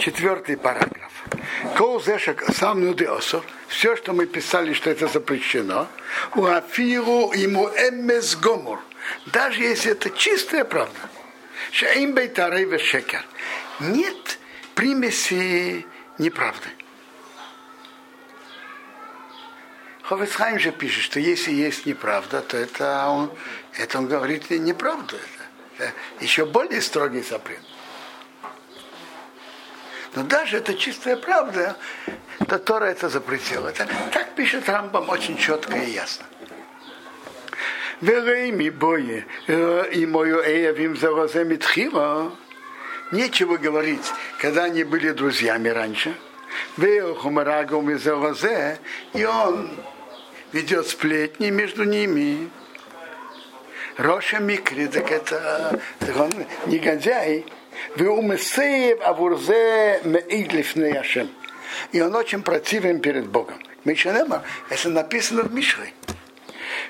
четвертый параграф. Колзешек сам нудеосов, все, что мы писали, что это запрещено, у афиру ему эммес гомур, даже если это чистая правда. Шаим бейтарей шекер. Нет примеси неправды. Ховецхайм же пишет, что если есть неправда, то это он, это он говорит неправду. Это, это еще более строгий запрет. Но даже это чистая правда, то Тора это запретил. Это, так пишет Рамбам очень четко и ясно. Верейми бои и мою эявим зарозем тхира. Нечего говорить, когда они были друзьями раньше. Веохумарагом из и он ведет сплетни между ними. Роша Микри, так это так он негодяй. Вы умысеев авурзе меидлифны Яшем. И он очень противен перед Богом. Мишанема, это написано в Мишре.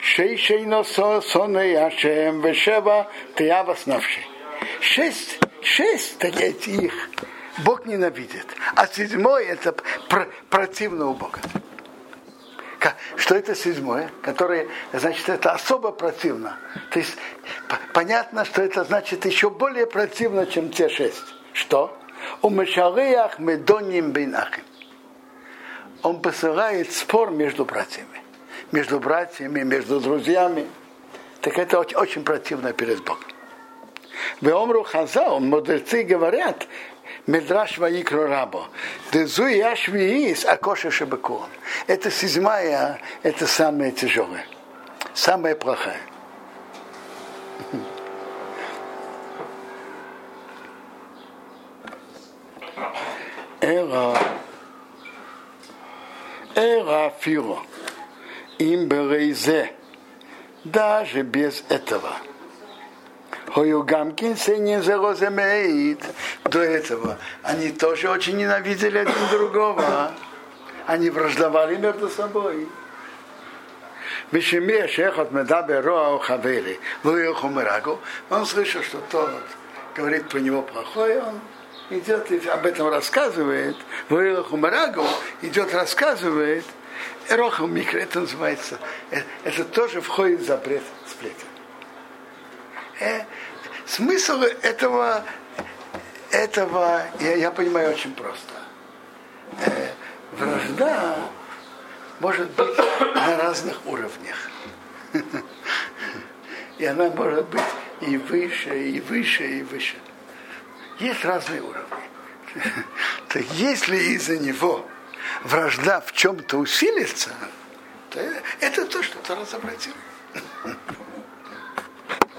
Шей шей носо соне Яшем вешева тиавас навши. Шесть, шесть этих Бог ненавидит. А седьмой это противно у Бога. Что это седьмое, которое, значит, это особо противно. То есть понятно, что это значит еще более противно, чем те шесть. Что? У Мешалиях Медоним Бейнахим. Он посылает спор между братьями. Между братьями, между друзьями. Так это очень, очень противно перед Богом. В Омру Хазал мудрецы говорят, Медраш Ваикро Рабо. Дезу Яшвиис Акоша Шабакуон. Это седьмая, это самая тяжелая, самая плохая. Эра, эра фиро, им берейзе, даже без этого – Хоюгамкин Сенин Зероземеид. До этого они тоже очень ненавидели один другого. Они враждовали между собой. Мишемия Шехот Медабе Роа Хавери, Луихумерагу. Он слышал, что тот говорит про него плохое, он идет и об этом рассказывает. Луихумерагу идет рассказывает. Рохам Микро, это называется, это тоже входит в запрет сплетен. Э, смысл этого, этого я, я понимаю очень просто. Э, вражда может быть на разных уровнях. И она может быть и выше, и выше, и выше. Есть разные уровни. Так если из-за него вражда в чем-то усилится, то это то, что Тора запретил.